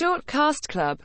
Short Cast Club.